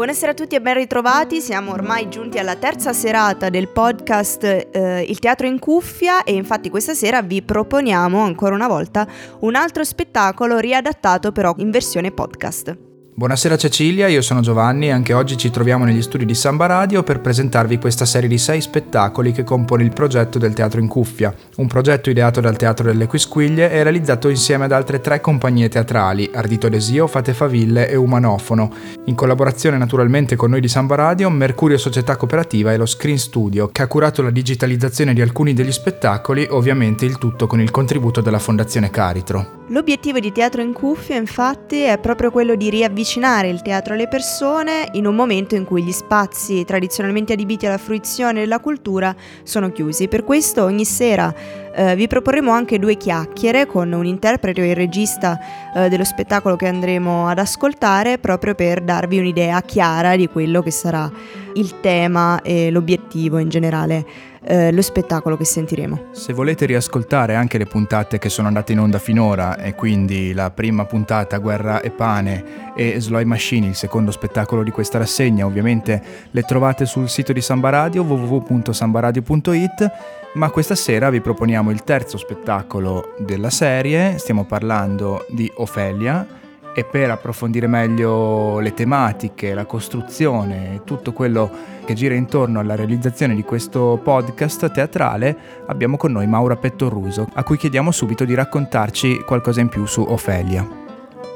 Buonasera a tutti e ben ritrovati, siamo ormai giunti alla terza serata del podcast eh, Il teatro in cuffia e infatti questa sera vi proponiamo ancora una volta un altro spettacolo riadattato però in versione podcast. Buonasera Cecilia, io sono Giovanni e anche oggi ci troviamo negli studi di Samba Radio per presentarvi questa serie di sei spettacoli che compone il progetto del Teatro in Cuffia, un progetto ideato dal Teatro delle Quisquiglie e realizzato insieme ad altre tre compagnie teatrali, Ardito Desio, Fate Faville e Umanofono, in collaborazione naturalmente con noi di Samba Radio, Mercurio Società Cooperativa e lo Screen Studio, che ha curato la digitalizzazione di alcuni degli spettacoli, ovviamente il tutto con il contributo della Fondazione Caritro. L'obiettivo di Teatro in Cuffia infatti è proprio quello di riavvicinare il teatro alle persone in un momento in cui gli spazi tradizionalmente adibiti alla fruizione della cultura sono chiusi. Per questo ogni sera eh, vi proporremo anche due chiacchiere con un interprete o il regista eh, dello spettacolo che andremo ad ascoltare proprio per darvi un'idea chiara di quello che sarà il tema e l'obiettivo in generale eh, lo spettacolo che sentiremo. Se volete riascoltare anche le puntate che sono andate in onda finora e quindi la prima puntata Guerra e Pane e Sloy Machine, il secondo spettacolo di questa rassegna, ovviamente le trovate sul sito di Samba Radio www.sambaradio.it ma questa sera vi proponiamo il terzo spettacolo della serie, stiamo parlando di Ofelia e per approfondire meglio le tematiche, la costruzione, tutto quello che gira intorno alla realizzazione di questo podcast teatrale, abbiamo con noi Maura Pettoruso, a cui chiediamo subito di raccontarci qualcosa in più su Ofelia.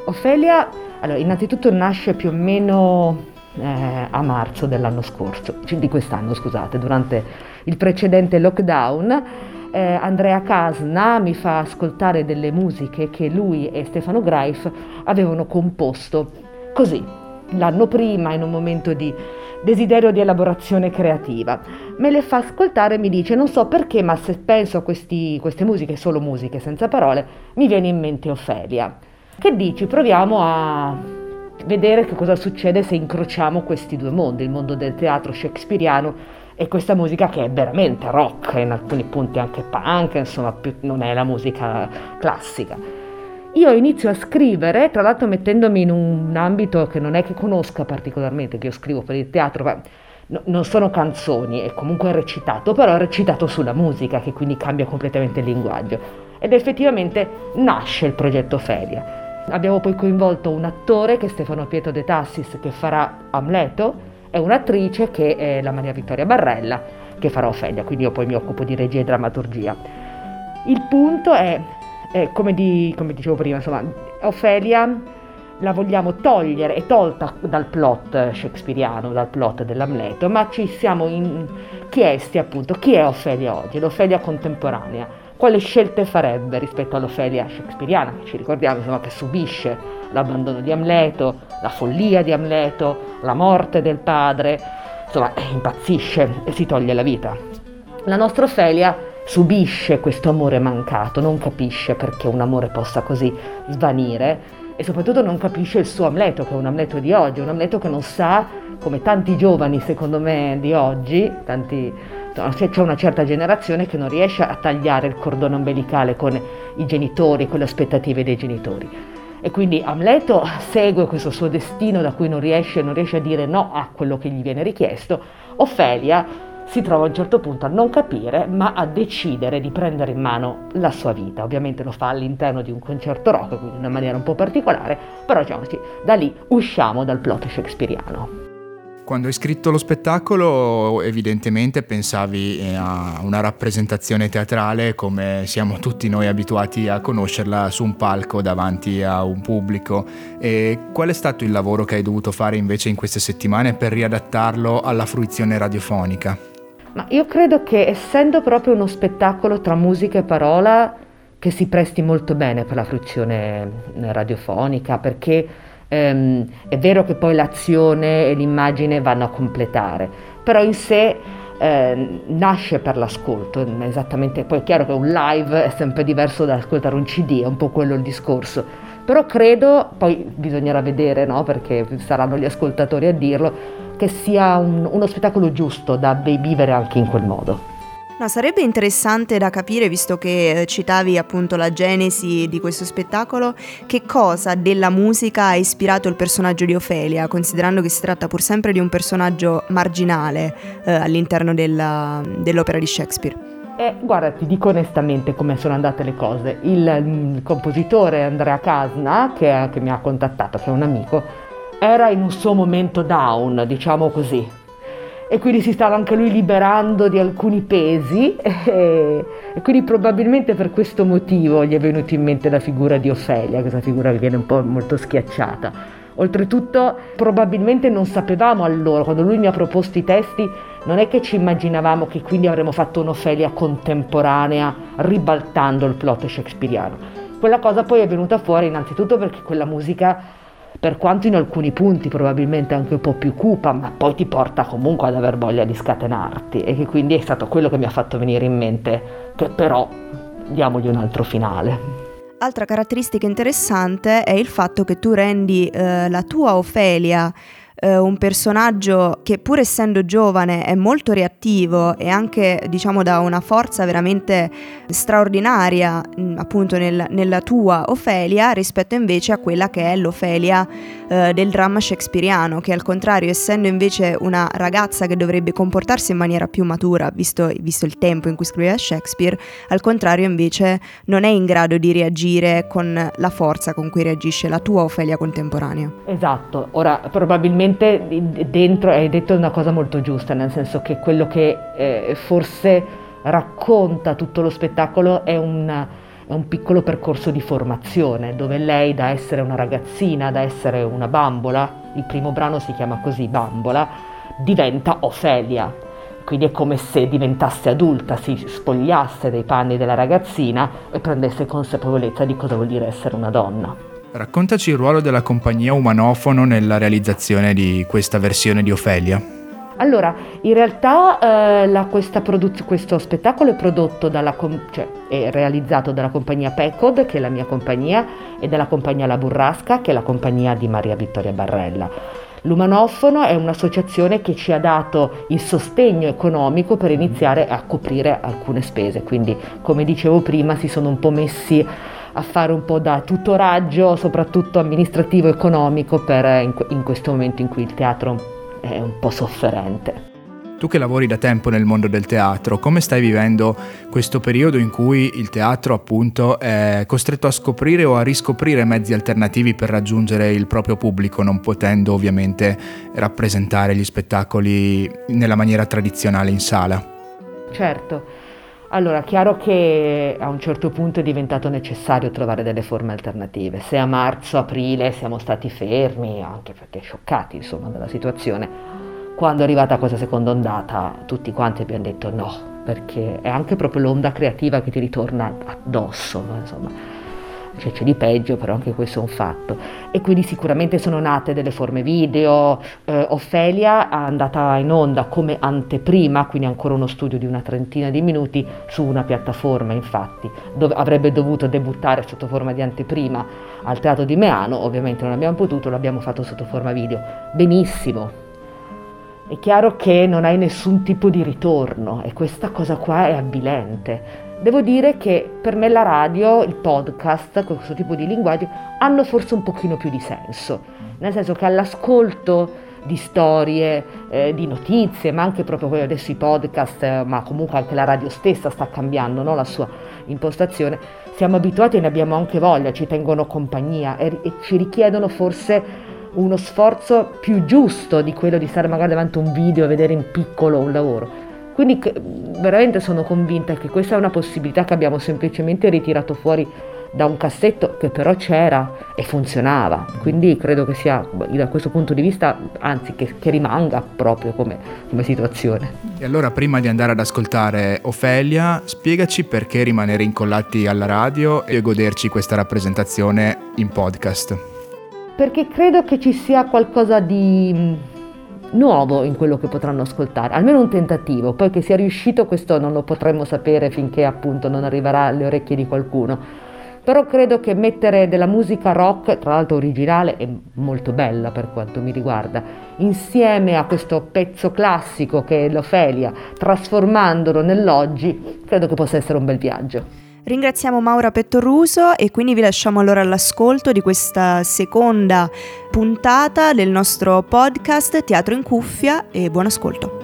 Ofelia, allora, innanzitutto nasce più o meno eh, a marzo dell'anno scorso, cioè di quest'anno scusate, durante il precedente lockdown eh, Andrea Casna mi fa ascoltare delle musiche che lui e Stefano Greif avevano composto così, l'anno prima in un momento di desiderio di elaborazione creativa. Me le fa ascoltare e mi dice non so perché ma se penso a questi, queste musiche, solo musiche senza parole, mi viene in mente Ofelia. Che dici? Proviamo a vedere che cosa succede se incrociamo questi due mondi, il mondo del teatro shakespeariano e questa musica che è veramente rock, in alcuni punti anche punk, insomma più, non è la musica classica. Io inizio a scrivere, tra l'altro mettendomi in un ambito che non è che conosca particolarmente, che io scrivo per il teatro, ma no, non sono canzoni, è comunque recitato, però è recitato sulla musica, che quindi cambia completamente il linguaggio. Ed effettivamente nasce il progetto Feria. Abbiamo poi coinvolto un attore che è Stefano Pietro De Tassis, che farà Amleto, è un'attrice che è la Maria Vittoria Barrella, che farà Ofelia, quindi io poi mi occupo di regia e drammaturgia. Il punto è, è come, di, come dicevo prima, insomma, Ofelia la vogliamo togliere, è tolta dal plot shakespeariano, dal plot dell'Amleto, ma ci siamo in, chiesti appunto chi è Ofelia oggi, l'Ofelia contemporanea, quale scelte farebbe rispetto all'Ofelia shakespeariana, che ci ricordiamo insomma, che subisce l'abbandono di Amleto, la follia di Amleto, la morte del padre, insomma impazzisce e si toglie la vita. La nostra Ofelia subisce questo amore mancato, non capisce perché un amore possa così svanire e soprattutto non capisce il suo Amleto, che è un Amleto di oggi, un Amleto che non sa, come tanti giovani secondo me di oggi, tanti, c'è una certa generazione che non riesce a tagliare il cordone ombelicale con i genitori, con le aspettative dei genitori. E quindi Amleto segue questo suo destino da cui non riesce, non riesce a dire no a quello che gli viene richiesto. Ofelia si trova a un certo punto a non capire, ma a decidere di prendere in mano la sua vita. Ovviamente lo fa all'interno di un concerto rock, quindi in una maniera un po' particolare, però diciamo sì, da lì usciamo dal plot shakespeariano. Quando hai scritto lo spettacolo evidentemente pensavi eh, a una rappresentazione teatrale come siamo tutti noi abituati a conoscerla su un palco davanti a un pubblico. E qual è stato il lavoro che hai dovuto fare invece in queste settimane per riadattarlo alla fruizione radiofonica? Ma io credo che essendo proprio uno spettacolo tra musica e parola che si presti molto bene per la fruizione radiofonica perché ehm, è vero che poi l'azione e l'immagine vanno a completare, però in sé eh, nasce per l'ascolto, esattamente, poi è chiaro che un live è sempre diverso da ascoltare un CD, è un po' quello il discorso, però credo, poi bisognerà vedere, no? perché saranno gli ascoltatori a dirlo, che sia un, uno spettacolo giusto da vivere anche in quel modo. No, sarebbe interessante da capire, visto che eh, citavi appunto la genesi di questo spettacolo, che cosa della musica ha ispirato il personaggio di Ofelia, considerando che si tratta pur sempre di un personaggio marginale eh, all'interno della, dell'opera di Shakespeare. Eh, guarda, ti dico onestamente come sono andate le cose. Il, il compositore Andrea Casna, che, che mi ha contattato, che è un amico, era in un suo momento down, diciamo così e quindi si stava anche lui liberando di alcuni pesi e, e, quindi probabilmente per questo motivo gli è venuta in mente la figura di Ofelia, questa figura che viene un po' molto schiacciata. Oltretutto probabilmente non sapevamo allora, quando lui mi ha proposto i testi, non è che ci immaginavamo che quindi avremmo fatto un'Ofelia contemporanea ribaltando il plot shakespeariano. Quella cosa poi è venuta fuori innanzitutto perché quella musica per quanto in alcuni punti probabilmente anche un po' più cupa, ma poi ti porta comunque ad aver voglia di scatenarti e che quindi è stato quello che mi ha fatto venire in mente che però diamogli un altro finale. Altra caratteristica interessante è il fatto che tu rendi eh, la tua Ofelia eh, un personaggio che pur essendo giovane è molto reattivo e anche diciamo da una forza veramente straordinaria mh, appunto nel, nella tua Ofelia rispetto invece a quella che è l'Ofelia eh, del dramma shakespeariano che al contrario essendo invece una ragazza che dovrebbe comportarsi in maniera più matura visto, visto il tempo in cui scriveva Shakespeare al contrario invece non è in grado di reagire con la forza con cui reagisce la tua Ofelia contemporanea. Esatto. Ora probabilmente sicuramente dentro hai detto una cosa molto giusta, nel senso che quello che eh, forse racconta tutto lo spettacolo è un, è un, piccolo percorso di formazione, dove lei da essere una ragazzina, da essere una bambola, il primo brano si chiama così, bambola, diventa Ofelia. Quindi è come se diventasse adulta, si spogliasse dei panni della ragazzina e prendesse consapevolezza di cosa vuol dire essere una donna. Raccontaci il ruolo della compagnia Umanofono nella realizzazione di questa versione di Ofelia. Allora, in realtà eh, produz- questo spettacolo è prodotto dalla com- cioè è realizzato dalla compagnia Pecod, che è la mia compagnia, e dalla compagnia La Burrasca, che è la compagnia di Maria Vittoria Barrella. L'Umanofono è un'associazione che ci ha dato il sostegno economico per iniziare a coprire alcune spese, quindi come dicevo prima si sono un po' messi a fare un po' da tutoraggio, soprattutto amministrativo e economico, per, eh, in, in questo momento in cui il teatro è un po' sofferente. Tu che lavori da tempo nel mondo del teatro, come stai vivendo questo periodo in cui il teatro appunto è costretto a scoprire o a riscoprire mezzi alternativi per raggiungere il proprio pubblico, non potendo ovviamente rappresentare gli spettacoli nella maniera tradizionale in sala? Certo. Allora, chiaro che a un certo punto è diventato necessario trovare delle forme alternative. Se a marzo, aprile siamo stati fermi, anche perché scioccati insomma dalla situazione, quando è arrivata questa seconda ondata tutti quanti abbiamo detto no, perché è anche proprio l'onda creativa che ti ritorna addosso, insomma cioè c'è di peggio, però anche questo è un fatto. E quindi sicuramente sono nate delle forme video. Eh, Ofelia è andata in onda come anteprima, quindi ancora uno studio di una trentina di minuti su una piattaforma, infatti, dove avrebbe dovuto debuttare sotto forma di anteprima al Teatro di Meano, ovviamente non abbiamo potuto, l'abbiamo fatto sotto forma video. Benissimo. È chiaro che non hai nessun tipo di ritorno e questa cosa qua è avvilente Devo dire che per me la radio, il podcast, questo tipo di linguaggio, hanno forse un pochino più di senso, nel senso che all'ascolto di storie, eh, di notizie, ma anche proprio adesso i podcast, eh, ma comunque anche la radio stessa sta cambiando no? la sua impostazione, siamo abituati e ne abbiamo anche voglia, ci tengono compagnia e, e ci richiedono forse uno sforzo più giusto di quello di stare magari davanti a un video e vedere in piccolo un lavoro. Quindi veramente sono convinta che questa è una possibilità che abbiamo semplicemente ritirato fuori da un cassetto che però c'era e funzionava. Quindi credo che sia da questo punto di vista, anzi che, che rimanga proprio come, come, situazione. E allora prima di andare ad ascoltare Ofelia, spiegaci perché rimanere incollati alla radio e goderci questa rappresentazione in podcast. Perché credo che ci sia qualcosa di nuovo in quello che potranno ascoltare, almeno un tentativo, poi che sia riuscito questo non lo potremmo sapere finché appunto non arriverà alle orecchie di qualcuno. però credo che mettere della musica rock, tra l'altro originale e molto bella per quanto mi riguarda, insieme a questo pezzo classico che è l'Ofelia, trasformandolo nell'oggi, credo che possa essere un bel viaggio. Ringraziamo Maura Pettoruso e quindi vi lasciamo allora all'ascolto di questa seconda puntata del nostro podcast Teatro in cuffia e buon ascolto.